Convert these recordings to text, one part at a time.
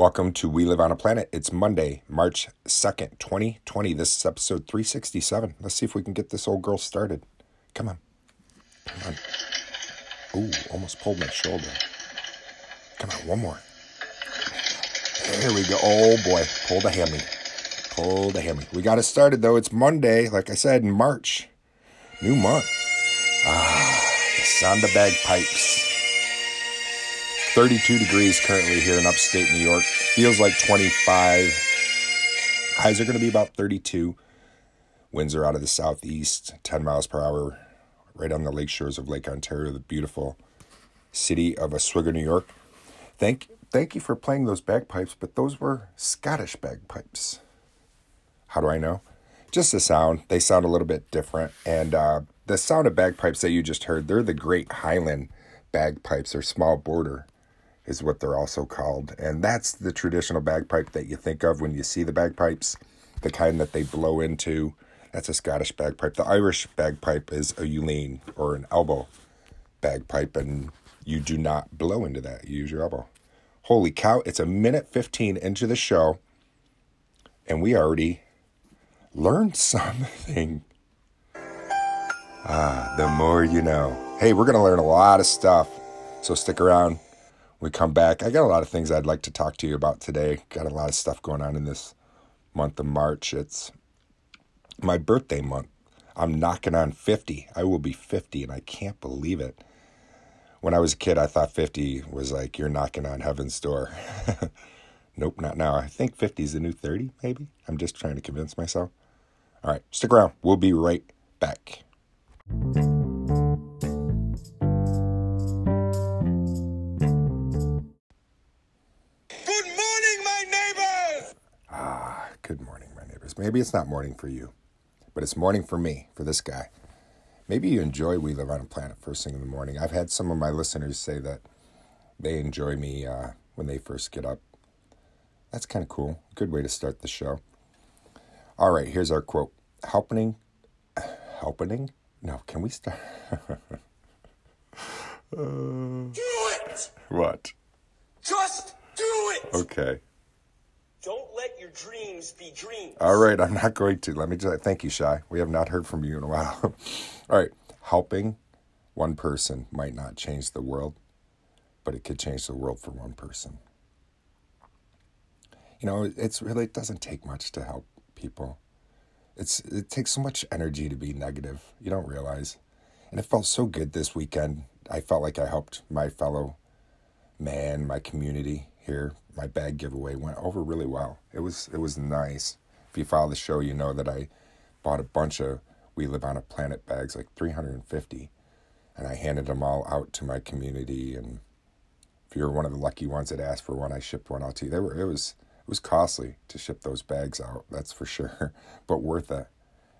Welcome to We Live on a Planet. It's Monday, March 2nd, 2020. This is episode 367. Let's see if we can get this old girl started. Come on. Come on. Ooh, almost pulled my shoulder. Come on, one more. There we go. Oh boy, pulled a hammy. Pulled a hammy. We got it started though. It's Monday, like I said, in March. New month. Ah, the sound of bagpipes. 32 degrees currently here in upstate New York. Feels like 25. Highs are going to be about 32. Winds are out of the southeast, 10 miles per hour, right on the lake shores of Lake Ontario, the beautiful city of Oswego, New York. Thank, thank you for playing those bagpipes, but those were Scottish bagpipes. How do I know? Just the sound. They sound a little bit different. And uh, the sound of bagpipes that you just heard, they're the Great Highland bagpipes or small border is what they're also called. And that's the traditional bagpipe that you think of when you see the bagpipes, the kind that they blow into. That's a Scottish bagpipe. The Irish bagpipe is a uilleann or an elbow bagpipe, and you do not blow into that. You use your elbow. Holy cow, it's a minute 15 into the show, and we already learned something. Ah, the more you know. Hey, we're going to learn a lot of stuff, so stick around we come back. I got a lot of things I'd like to talk to you about today. Got a lot of stuff going on in this month of March. It's my birthday month. I'm knocking on 50. I will be 50, and I can't believe it. When I was a kid, I thought 50 was like you're knocking on heaven's door. nope, not now. I think 50 is the new 30, maybe. I'm just trying to convince myself. All right, stick around. We'll be right back. Maybe it's not morning for you, but it's morning for me, for this guy. Maybe you enjoy We Live on a Planet first thing in the morning. I've had some of my listeners say that they enjoy me uh, when they first get up. That's kind of cool. Good way to start the show. All right, here's our quote. Helping, helping? No, can we start? uh, do it! What? Just do it! Okay. Don't let your dreams be dreams. All right, I'm not going to. Let me just thank you, Shy. We have not heard from you in a while. All right, helping one person might not change the world, but it could change the world for one person. You know, it's really it doesn't take much to help people. It's it takes so much energy to be negative. You don't realize. And it felt so good this weekend. I felt like I helped my fellow man, my community here my bag giveaway went over really well. It was it was nice. If you follow the show, you know that I bought a bunch of We Live on a Planet bags, like 350, and I handed them all out to my community. And if you're one of the lucky ones that asked for one, I shipped one out to you. They were it was it was costly to ship those bags out, that's for sure, but worth it.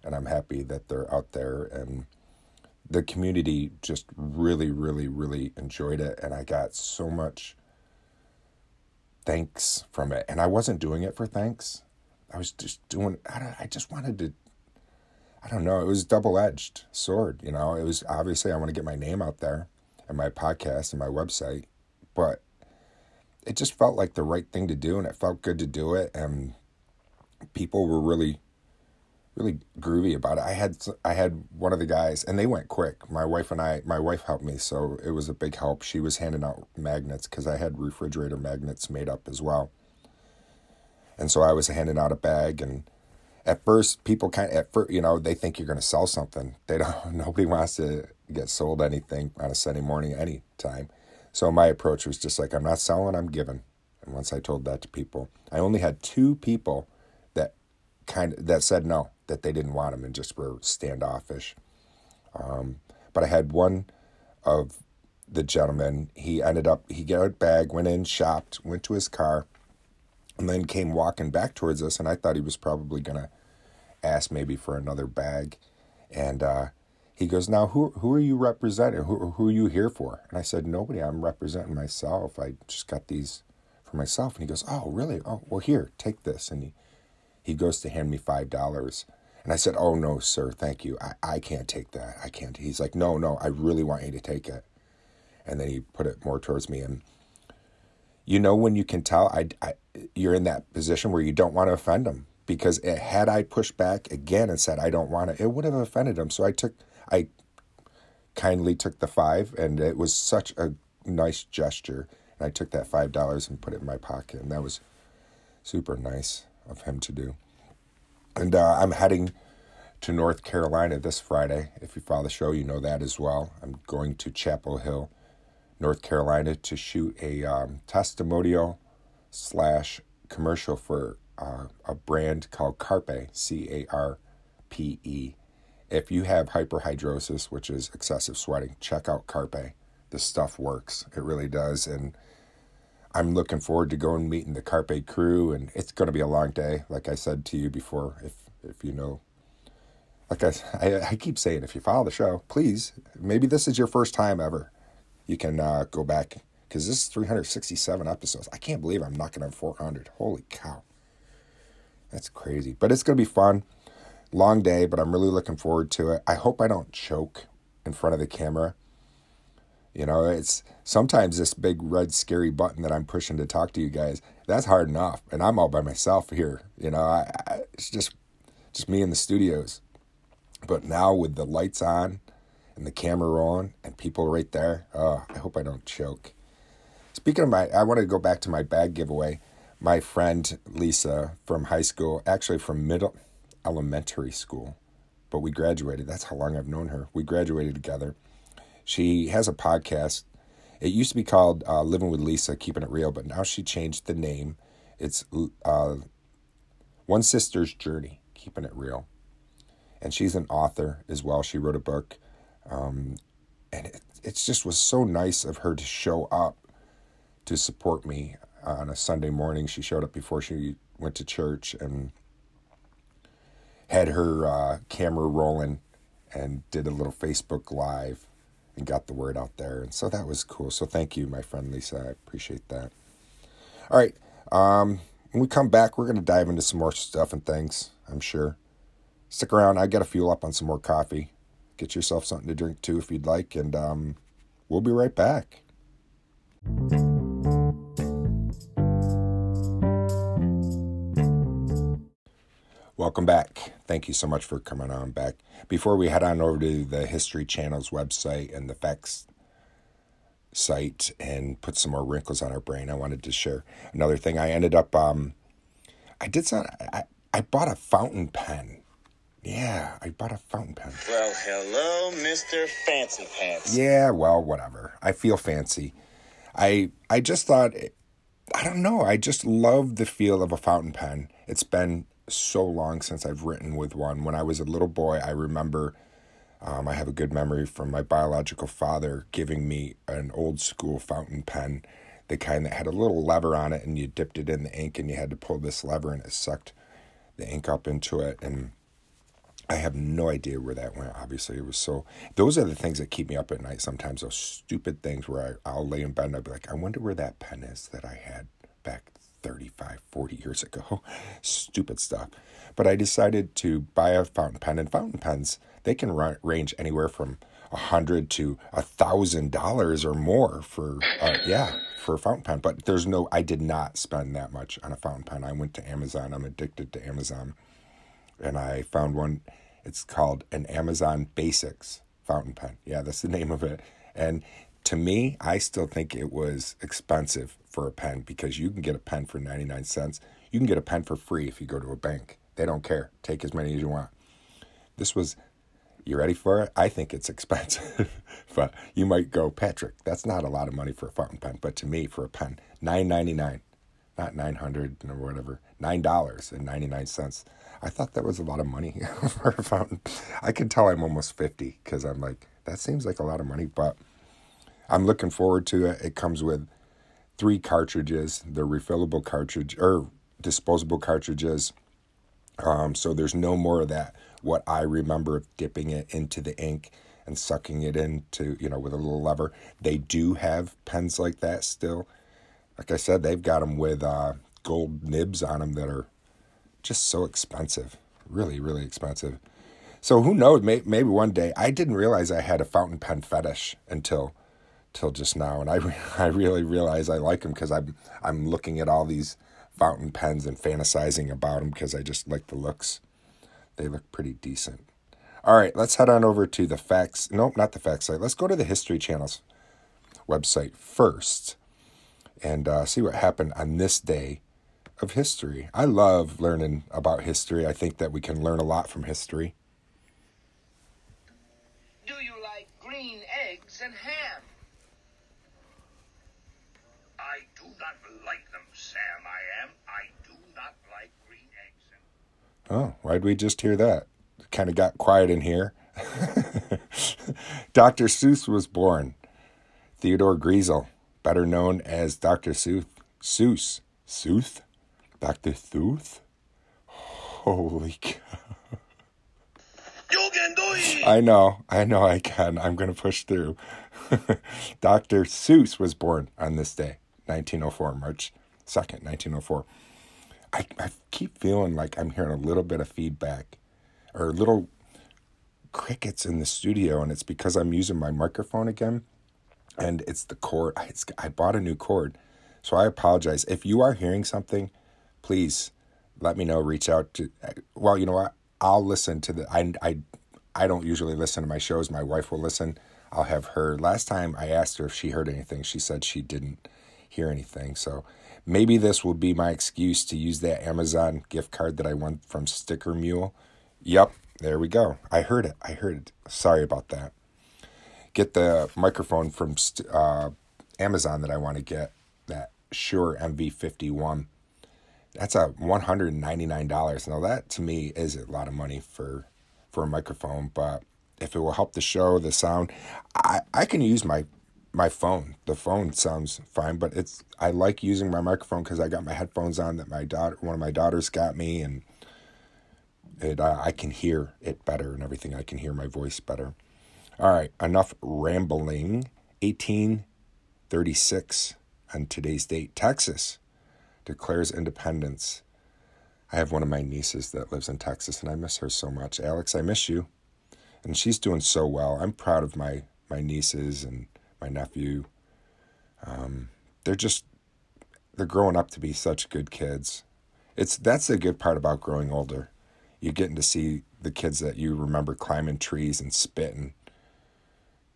And I'm happy that they're out there and the community just really, really, really enjoyed it. And I got so much thanks from it. And I wasn't doing it for thanks. I was just doing, I, I just wanted to, I don't know, it was double edged sword, you know. It was obviously I want to get my name out there and my podcast and my website, but it just felt like the right thing to do and it felt good to do it. And people were really really groovy about it. I had I had one of the guys, and they went quick. My wife and I, my wife helped me, so it was a big help. She was handing out magnets because I had refrigerator magnets made up as well, and so I was handing out a bag. And at first, people kind of at first, you know, they think you're going to sell something. They don't. Nobody wants to get sold anything on a Sunday morning any time. So my approach was just like, I'm not selling, I'm giving. And once I told that to people, I only had two people kind of that said no that they didn't want him and just were standoffish. Um, but I had one of the gentlemen. He ended up he got a bag, went in, shopped, went to his car, and then came walking back towards us. And I thought he was probably gonna ask maybe for another bag, and uh, he goes, "Now who who are you representing? Who who are you here for?" And I said, "Nobody. I'm representing myself. I just got these for myself." And he goes, "Oh, really? Oh, well, here, take this." And he he goes to hand me five dollars and I said, Oh, no, sir, thank you. I, I can't take that. I can't. He's like, No, no, I really want you to take it. And then he put it more towards me. And you know when you can tell I, I you're in that position where you don't want to offend them because it, had I pushed back again and said I don't want it, it would have offended him. So I took I kindly took the five, and it was such a nice gesture. And I took that five dollars and put it in my pocket, and that was super nice of him to do. And uh, I'm heading to North Carolina this Friday. If you follow the show, you know that as well. I'm going to Chapel Hill, North Carolina, to shoot a um, testimonial slash commercial for uh, a brand called Carpe, C A R P E. If you have hyperhidrosis, which is excessive sweating, check out Carpe. The stuff works. It really does. And I'm looking forward to going meeting the Carpe crew. And it's going to be a long day, like I said to you before, if if you know. Like I, I, I keep saying, if you follow the show, please, maybe this is your first time ever. You can uh, go back because this is 367 episodes. I can't believe I'm knocking on 400. Holy cow. That's crazy. But it's going to be fun. Long day, but I'm really looking forward to it. I hope I don't choke in front of the camera. You know, it's sometimes this big red scary button that I'm pushing to talk to you guys. That's hard enough, and I'm all by myself here. You know, I, I, it's just just me in the studios. But now with the lights on and the camera on and people right there, oh, I hope I don't choke. Speaking of my, I want to go back to my bag giveaway. My friend Lisa from high school, actually from middle elementary school, but we graduated. That's how long I've known her. We graduated together. She has a podcast. It used to be called uh, Living with Lisa, Keeping It Real, but now she changed the name. It's uh, One Sister's Journey, Keeping It Real. And she's an author as well. She wrote a book. Um, and it, it just was so nice of her to show up to support me on a Sunday morning. She showed up before she went to church and had her uh, camera rolling and did a little Facebook Live and got the word out there. And so that was cool. So thank you, my friend Lisa. I appreciate that. All right. Um, when we come back, we're going to dive into some more stuff and things, I'm sure. Stick around. I got to fuel up on some more coffee. Get yourself something to drink too if you'd like. And um, we'll be right back. Welcome back. Thank you so much for coming on back. Before we head on over to the History Channel's website and the facts site and put some more wrinkles on our brain, I wanted to share another thing. I ended up, um, I did some, I, I bought a fountain pen. Yeah, I bought a fountain pen. Well, hello, Mr. Fancy Pants. Yeah, well, whatever. I feel fancy. I I just thought I don't know, I just love the feel of a fountain pen. It's been so long since I've written with one. When I was a little boy, I remember um, I have a good memory from my biological father giving me an old school fountain pen, the kind that had a little lever on it, and you dipped it in the ink, and you had to pull this lever, and it sucked the ink up into it. And I have no idea where that went. Obviously, it was so. Those are the things that keep me up at night. Sometimes those stupid things where I, I'll lay in bed and I'll be like, I wonder where that pen is that I had back 35, 40 years ago. Stupid stuff. But I decided to buy a fountain pen, and fountain pens, they can range anywhere from a hundred to a thousand dollars or more for uh, yeah for a fountain pen. But there's no i did not spend that much on a fountain pen. I went to amazon. I'm addicted to amazon. And i found one. It's called an amazon basics fountain pen. Yeah that's the name of it. And to me i still think it was expensive for a pen because you can get a pen for 99 cents. You can get a pen for free if you go to a bank. They don't care. Take as many as you want. This was, you ready for it? I think it's expensive. but you might go, Patrick, that's not a lot of money for a fountain pen. But to me, for a pen, nine ninety nine, not 900 or whatever, $9.99. I thought that was a lot of money for a fountain. I can tell I'm almost 50 because I'm like, that seems like a lot of money, but I'm looking forward to it. It comes with three cartridges. They're refillable cartridge or disposable cartridges. Um, so there's no more of that. What I remember of dipping it into the ink and sucking it into, you know, with a little lever. They do have pens like that still. Like I said, they've got them with uh, gold nibs on them that are just so expensive. Really, really expensive. So who knows? May, maybe one day. I didn't realize I had a fountain pen fetish until till just now, and I I really realize I like them because I'm I'm looking at all these fountain pens and fantasizing about them because I just like the looks. They look pretty decent. All right, let's head on over to the facts. Nope, not the facts site. Let's go to the History Channel's website first and uh, see what happened on this day of history. I love learning about history. I think that we can learn a lot from history. Do you like green eggs and ham? I do not like them, Sam. I am. I do not like green eggs. And... Oh, why'd we just hear that? Kind of got quiet in here. Dr. Seuss was born. Theodore Geisel, better known as Dr. Seuss. Seuss. Seuss? Dr. Seuss? Holy cow. You can do it! I know, I know I can. I'm going to push through. Dr. Seuss was born on this day, 1904, March 2nd, 1904. I, I keep feeling like I'm hearing a little bit of feedback or little crickets in the studio, and it's because I'm using my microphone again, and it's the cord. It's, I bought a new cord, so I apologize. If you are hearing something, please let me know. Reach out to. Uh, well, you know what? I'll listen to the. I I I don't usually listen to my shows. My wife will listen. I'll have her. Last time I asked her if she heard anything, she said she didn't hear anything. So maybe this will be my excuse to use that Amazon gift card that I won from Sticker Mule. Yep, there we go. I heard it. I heard it. Sorry about that. Get the microphone from uh, Amazon that I want to get, that Shure MV51. That's a $199. Now, that to me is a lot of money for, for a microphone, but if it will help the show, the sound, I, I can use my my phone. The phone sounds fine, but it's I like using my microphone because I got my headphones on that my daughter, one of my daughters, got me, and it uh, I can hear it better and everything. I can hear my voice better. All right, enough rambling. 1836 on today's date, Texas declares independence. I have one of my nieces that lives in Texas, and I miss her so much. Alex, I miss you, and she's doing so well. I'm proud of my my nieces and my nephew. Um, they're just they're growing up to be such good kids. It's that's the good part about growing older. You're getting to see the kids that you remember climbing trees and spitting,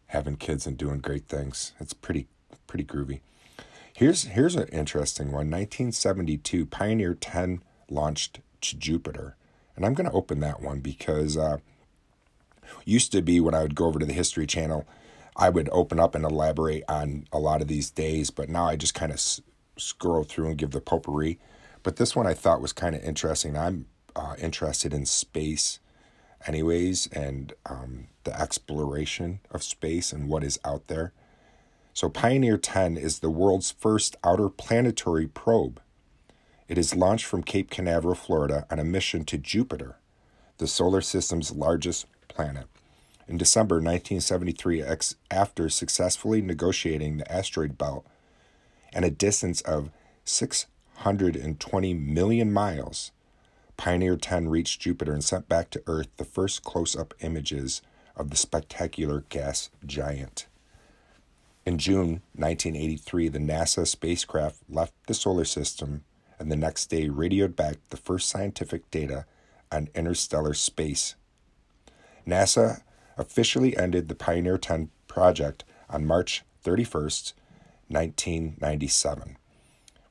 having kids and doing great things. It's pretty pretty groovy. Here's here's an interesting one. 1972, Pioneer 10 launched to Jupiter, and I'm going to open that one because uh, used to be when I would go over to the History Channel I would open up and elaborate on a lot of these days, but now I just kind of s- scroll through and give the potpourri. But this one I thought was kind of interesting. I'm uh, interested in space, anyways, and um, the exploration of space and what is out there. So, Pioneer 10 is the world's first outer planetary probe. It is launched from Cape Canaveral, Florida, on a mission to Jupiter, the solar system's largest planet. In December 1973, ex- after successfully negotiating the asteroid belt and a distance of 620 million miles, Pioneer 10 reached Jupiter and sent back to Earth the first close up images of the spectacular gas giant. In June 1983, the NASA spacecraft left the solar system and the next day radioed back the first scientific data on interstellar space. NASA officially ended the Pioneer 10 project on March 31st, 1997,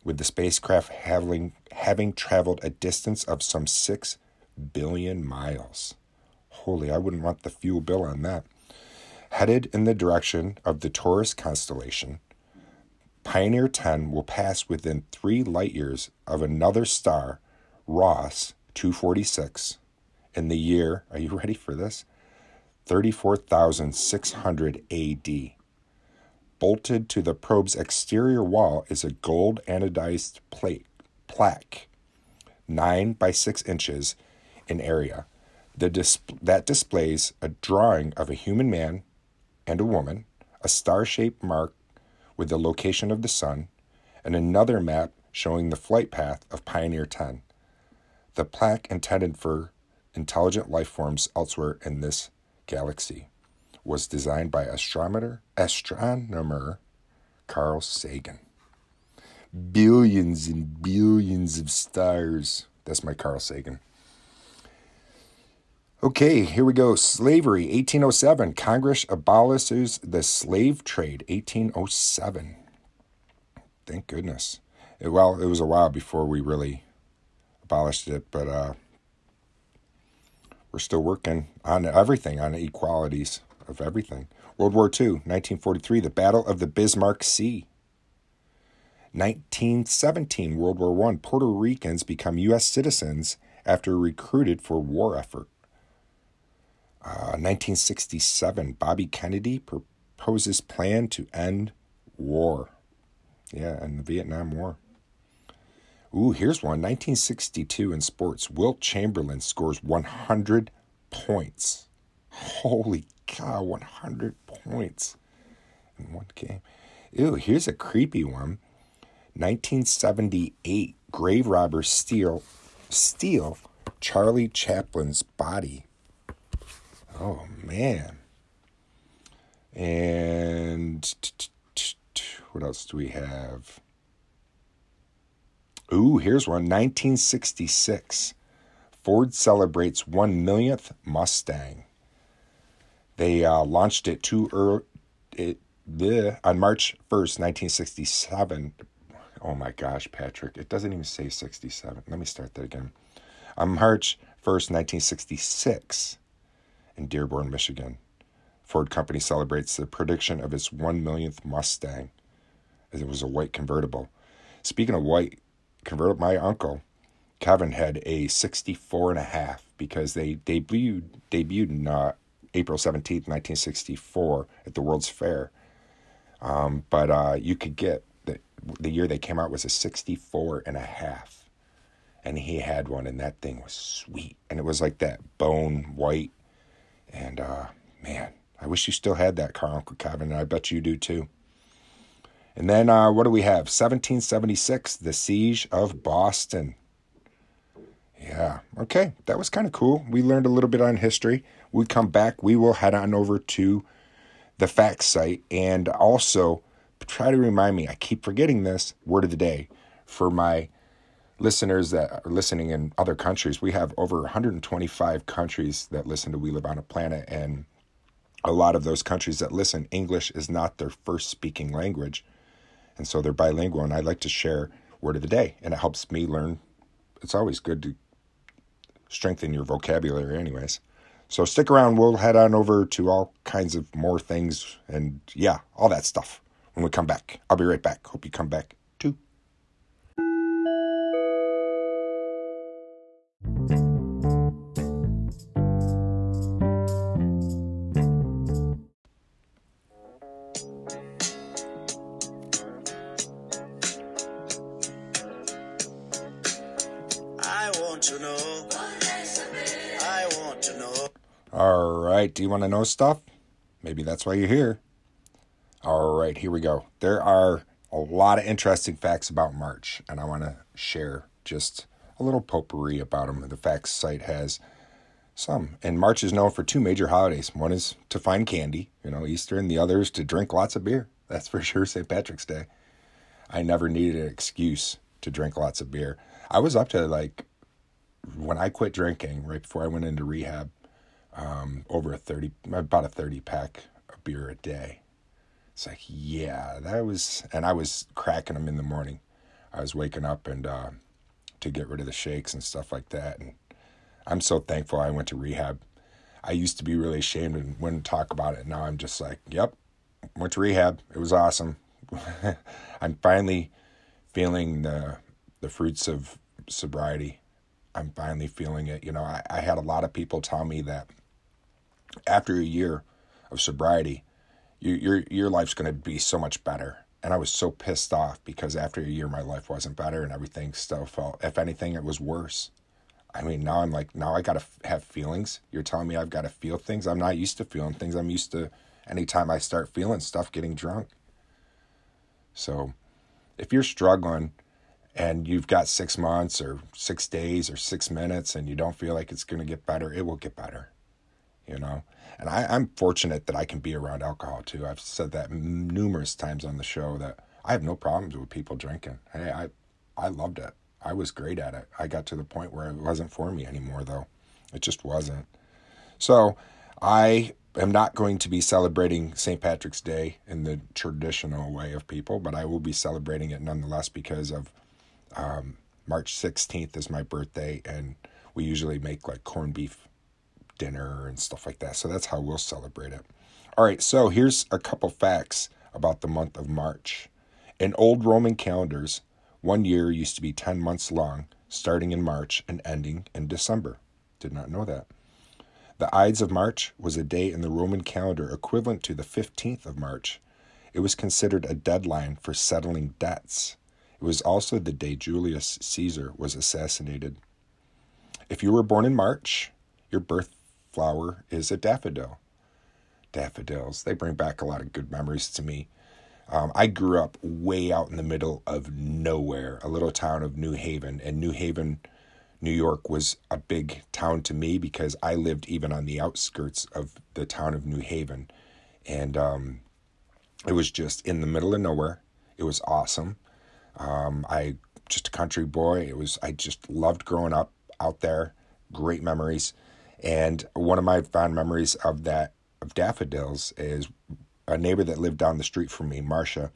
with the spacecraft having, having traveled a distance of some 6 billion miles. Holy, I wouldn't want the fuel bill on that. Headed in the direction of the Taurus constellation, Pioneer 10 will pass within three light years of another star, Ross 246, in the year, are you ready for this? 34,600 AD. Bolted to the probe's exterior wall is a gold anodized plate, plaque, 9 by 6 inches in area, the dis- that displays a drawing of a human man and a woman, a star shaped mark with the location of the sun, and another map showing the flight path of Pioneer 10. The plaque intended for intelligent life forms elsewhere in this galaxy. was designed by astronomer astronomer Carl Sagan. Billions and billions of stars. That's my Carl Sagan. Okay, here we go. Slavery, 1807. Congress abolishes the slave trade, 1807. Thank goodness. It, well, it was a while before we really abolished it, but uh, we're still working on everything, on equalities of everything. World War II, 1943, the Battle of the Bismarck Sea. 1917, World War I, Puerto Ricans become U.S. citizens after recruited for war effort. Uh, 1967, Bobby Kennedy proposes plan to end war. Yeah, and the Vietnam War. Ooh, here's one. 1962 in sports. Wilt Chamberlain scores 100 points. Holy cow, 100 points in one game. Ooh, here's a creepy one. 1978, grave robbers steal, steal Charlie Chaplin's body. Oh, man. And what else do we have? Ooh, here's one 1966. Ford celebrates 1 millionth Mustang. They uh, launched it too early. It, the, on March 1st, 1967. Oh my gosh, Patrick. It doesn't even say 67. Let me start that again. On March 1st, 1966, in Dearborn, Michigan, Ford Company celebrates the prediction of its 1 millionth Mustang. As it was a white convertible. Speaking of white convertible, my uncle, Kevin, had a 64 and a half because they debuted, debuted in uh, April 17th, 1964, at the World's Fair. Um, but uh, you could get the, the year they came out was a 64 and a half. And he had one, and that thing was sweet. And it was like that bone white. And uh, man, I wish you still had that car, Uncle Kevin, and I bet you do too. And then uh, what do we have? 1776, the Siege of Boston. Yeah, okay, that was kind of cool. We learned a little bit on history. We come back, we will head on over to the facts site and also try to remind me. I keep forgetting this word of the day for my listeners that are listening in other countries. We have over 125 countries that listen to We Live on a Planet, and a lot of those countries that listen, English is not their first speaking language. And so they're bilingual, and I like to share word of the day, and it helps me learn. It's always good to strengthen your vocabulary, anyways. So stick around. We'll head on over to all kinds of more things and yeah, all that stuff when we come back. I'll be right back. Hope you come back to know. I want to know. All right. Do you want to know stuff? Maybe that's why you're here. All right. Here we go. There are a lot of interesting facts about March, and I want to share just a little potpourri about them. The facts site has some. And March is known for two major holidays. One is to find candy, you know, Easter, and the other is to drink lots of beer. That's for sure St. Patrick's Day. I never needed an excuse to drink lots of beer. I was up to like when I quit drinking right before I went into rehab, um, over a thirty, about a thirty pack of beer a day. It's like, yeah, that was, and I was cracking them in the morning. I was waking up and uh, to get rid of the shakes and stuff like that. And I'm so thankful I went to rehab. I used to be really ashamed and wouldn't talk about it. Now I'm just like, yep, went to rehab. It was awesome. I'm finally feeling the the fruits of sobriety. I'm finally feeling it. You know, I, I had a lot of people tell me that after a year of sobriety, you, your your life's going to be so much better. And I was so pissed off because after a year, my life wasn't better and everything still felt, if anything, it was worse. I mean, now I'm like, now I got to have feelings. You're telling me I've got to feel things. I'm not used to feeling things. I'm used to anytime I start feeling stuff, getting drunk. So if you're struggling and you've got six months or six days or six minutes and you don't feel like it's going to get better, it will get better. you know. And I, I'm fortunate that I can be around alcohol too. I've said that numerous times on the show that I have no problems with people drinking. Hey, I, I loved it. I was great at it. I got to the point where it wasn't for me anymore, though. It just wasn't. So I am not going to be celebrating St. Patrick's Day in the traditional way of people, but I will be celebrating it nonetheless because of um, March 16th is my birthday, and we usually make like corned beef dinner and stuff like that. So that's how we'll celebrate it. All right, so here's a couple facts about the month of March. In old Roman calendars, one year used to be 10 months long, starting in March and ending in December. Did not know that. The Ides of March was a day in the Roman calendar equivalent to the 15th of March. It was considered a deadline for settling debts. It was also the day Julius Caesar was assassinated. If you were born in March, your birth flower is a daffodil. Daffodils, they bring back a lot of good memories to me. Um, I grew up way out in the middle of nowhere, a little town of New Haven. And New Haven, New York was a big town to me because I lived even on the outskirts of the town of New Haven. And um, it was just in the middle of nowhere. It was awesome. Um, I just a country boy. It was I just loved growing up out there. Great memories. And one of my fond memories of that of daffodils is a neighbor that lived down the street from me, Marcia.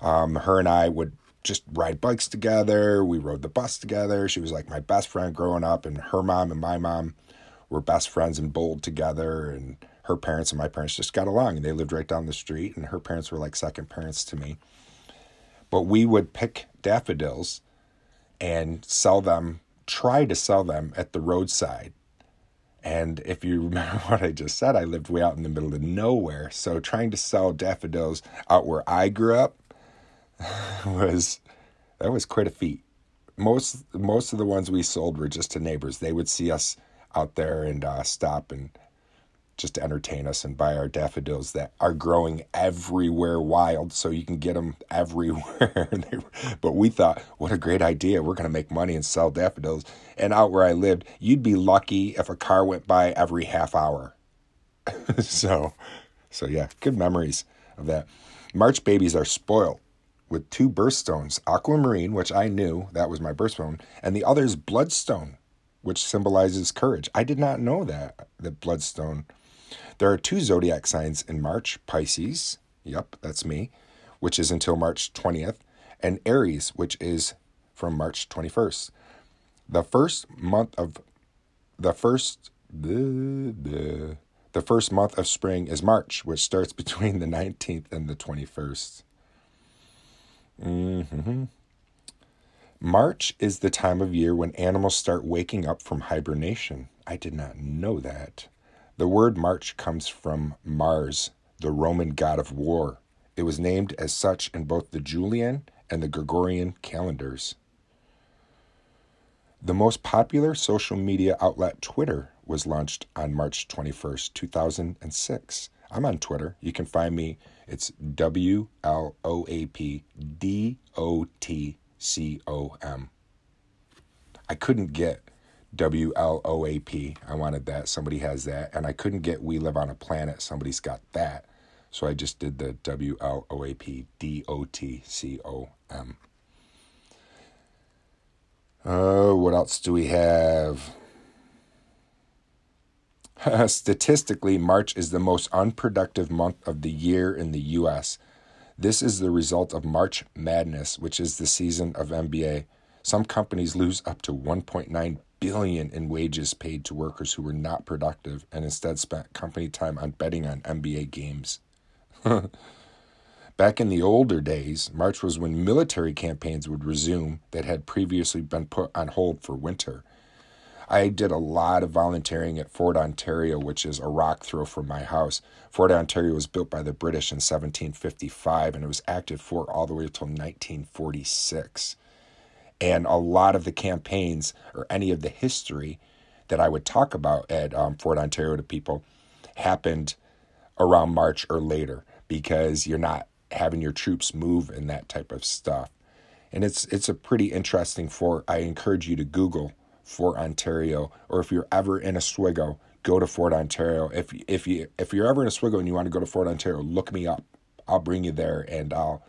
Um, her and I would just ride bikes together. We rode the bus together. She was like my best friend growing up, and her mom and my mom were best friends and bowled together. And her parents and my parents just got along, and they lived right down the street. And her parents were like second parents to me. But we would pick daffodils and sell them, try to sell them at the roadside and if you remember what I just said, I lived way out in the middle of nowhere. So trying to sell daffodils out where I grew up was that was quite a feat. Most most of the ones we sold were just to neighbors. They would see us out there and uh, stop and just to entertain us and buy our daffodils that are growing everywhere wild so you can get them everywhere. But we thought what a great idea. We're going to make money and sell daffodils. And out where i lived you'd be lucky if a car went by every half hour. So so yeah good memories of that. March babies are spoiled with two birthstones aquamarine which i knew that was my birthstone and the other is bloodstone which symbolizes courage. I did not know that that bloodstone there are two zodiac signs in March Pisces, yep, that's me, which is until March 20th, and Aries, which is from March 21st. The first month of the first the, the, the first month of spring is March, which starts between the 19th and the 21st. Mm-hmm. March is the time of year when animals start waking up from hibernation. I did not know that. The word March comes from Mars, the Roman god of war. It was named as such in both the Julian and the Gregorian calendars. The most popular social media outlet, Twitter, was launched on March 21st, 2006. I'm on Twitter. You can find me. It's W L O A P D O T C O M. I couldn't get W L O A P. I wanted that. Somebody has that. And I couldn't get We Live on a Planet. Somebody's got that. So I just did the W L O A P D O T C O M. Uh, what else do we have? Statistically, March is the most unproductive month of the year in the U.S. This is the result of March Madness, which is the season of NBA. Some companies lose up to 1.9 billion in wages paid to workers who were not productive and instead spent company time on betting on NBA games. Back in the older days, March was when military campaigns would resume that had previously been put on hold for winter. I did a lot of volunteering at Fort Ontario, which is a rock throw from my house. Fort Ontario was built by the British in 1755 and it was active for all the way until 1946. And a lot of the campaigns or any of the history that I would talk about at um, Fort Ontario to people happened around March or later because you're not having your troops move and that type of stuff. And it's it's a pretty interesting fort. I encourage you to Google Fort Ontario, or if you're ever in Oswego, go to Fort Ontario. If if you if you're ever in Oswego and you want to go to Fort Ontario, look me up. I'll bring you there and I'll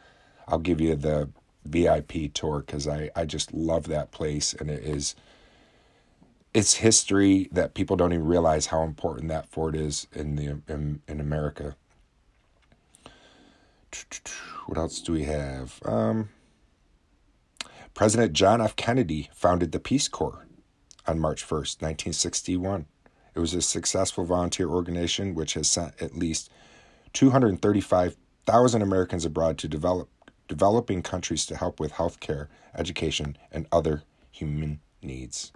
I'll give you the VIP tour because I I just love that place and it is it's history that people don't even realize how important that fort is in the in, in America. What else do we have? Um, President John F. Kennedy founded the Peace Corps on March 1st, 1961. It was a successful volunteer organization which has sent at least 235,000 Americans abroad to develop developing countries to help with health care, education, and other human needs.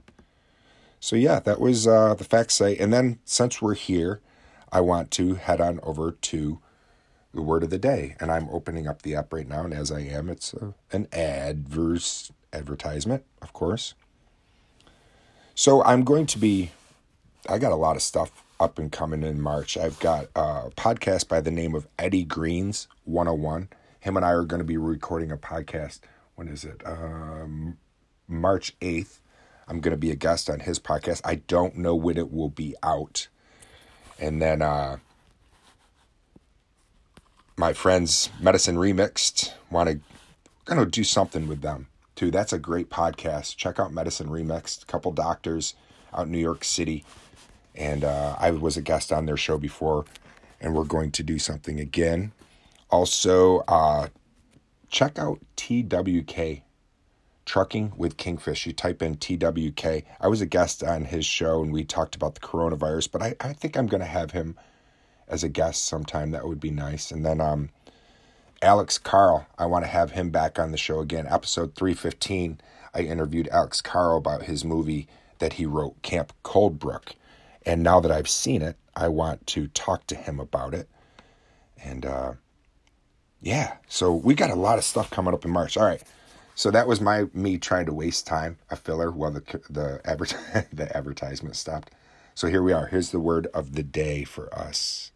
So yeah, that was uh, the fact say. And then since we're here, I want to head on over to the word of the day, and I'm opening up the app right now. And as I am, it's a, an adverse advertisement, of course. So I'm going to be. I got a lot of stuff up and coming in March. I've got a podcast by the name of Eddie Greens 101. Him and I are going to be recording a podcast. When is it? Um, March 8th. I'm going to be a guest on his podcast. I don't know when it will be out. And then uh, my friends, Medicine Remixed, want to going to do something with them too. That's a great podcast. Check out Medicine Remixed. A couple doctors out in New York City, and uh, I was a guest on their show before, and we're going to do something again. Also, uh, check out TWK Trucking with Kingfish. You type in TWK. I was a guest on his show and we talked about the coronavirus, but I, I think I'm going to have him as a guest sometime. That would be nice. And then um, Alex Carl, I want to have him back on the show again. Episode 315, I interviewed Alex Carl about his movie that he wrote, Camp Coldbrook. And now that I've seen it, I want to talk to him about it. And uh, yeah, so we got a lot of stuff coming up in March. All right. So that was my me trying to waste time, a filler while the the advert the advertisement stopped. So here we are. Here's the word of the day for us.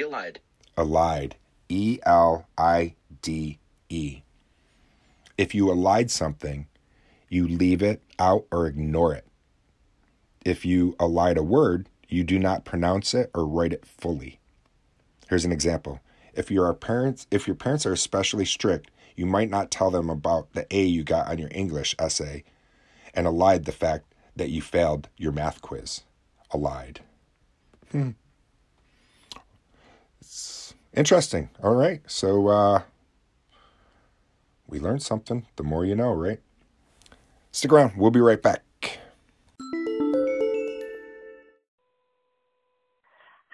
Allied. Elide. E L I D E. If you elide something, you leave it out or ignore it. If you elide a word, you do not pronounce it or write it fully. Here's an example. If your parents if your parents are especially strict, you might not tell them about the A you got on your English essay and elide the fact that you failed your math quiz. Elide. Hmm. It's interesting. All right. So uh we learned something. The more you know, right? Stick around. We'll be right back.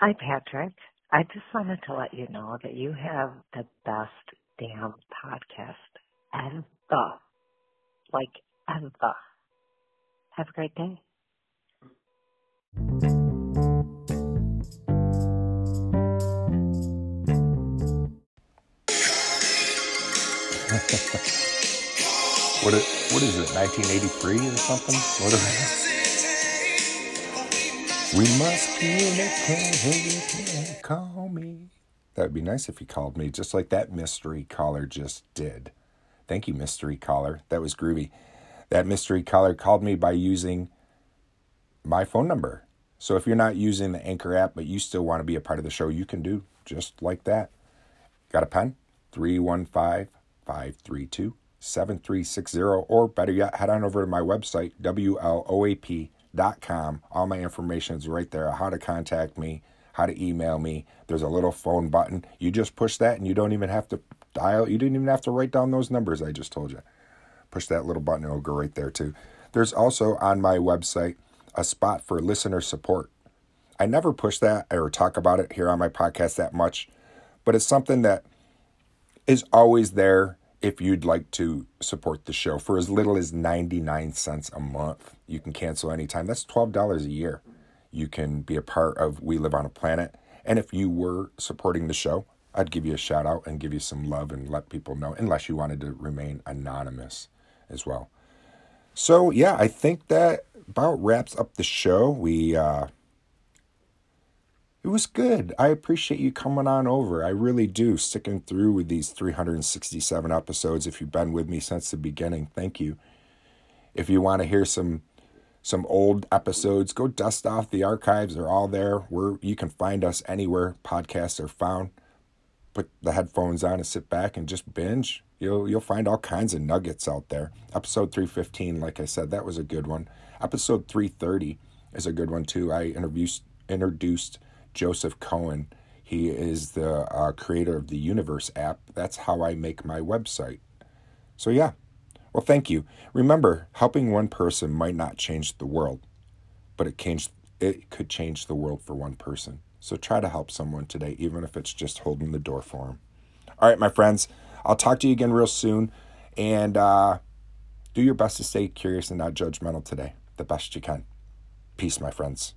Hi, Patrick. I just wanted to let you know that you have the best damn podcast ever. Like, ever. Have a great day. What it, what is it? 1983 or something? What is it? We must communicate. Call me. That would be nice if you called me, just like that mystery caller just did. Thank you, mystery caller. That was groovy. That mystery caller called me by using my phone number. So if you're not using the Anchor app, but you still want to be a part of the show, you can do just like that. Got a pen? 315 532 7360. Or better yet, head on over to my website, WLOAP.com. All my information is right there how to contact me, how to email me. There's a little phone button. You just push that and you don't even have to dial, you didn't even have to write down those numbers I just told you. Push that little button, it'll go right there too. There's also on my website a spot for listener support. I never push that or talk about it here on my podcast that much, but it's something that is always there if you'd like to support the show for as little as 99 cents a month. You can cancel anytime. That's $12 a year. You can be a part of We Live on a Planet. And if you were supporting the show, I'd give you a shout out and give you some love and let people know, unless you wanted to remain anonymous as well. So, yeah, I think that about wraps up the show. We, uh, it was good. I appreciate you coming on over. I really do. Sticking through with these 367 episodes. If you've been with me since the beginning, thank you. If you want to hear some some old episodes. Go dust off the archives. They're all there. Where you can find us anywhere podcasts are found. Put the headphones on and sit back and just binge. You'll you'll find all kinds of nuggets out there. Episode 315, like I said, that was a good one. Episode 330 is a good one too. I introduced introduced Joseph Cohen. He is the uh, creator of the Universe app. That's how I make my website. So yeah, well, thank you. Remember, helping one person might not change the world, but it changed it could change the world for one person. So try to help someone today, even if it's just holding the door for them. All right, my friends, I'll talk to you again real soon, and uh, do your best to stay curious and not judgmental today, the best you can. Peace, my friends.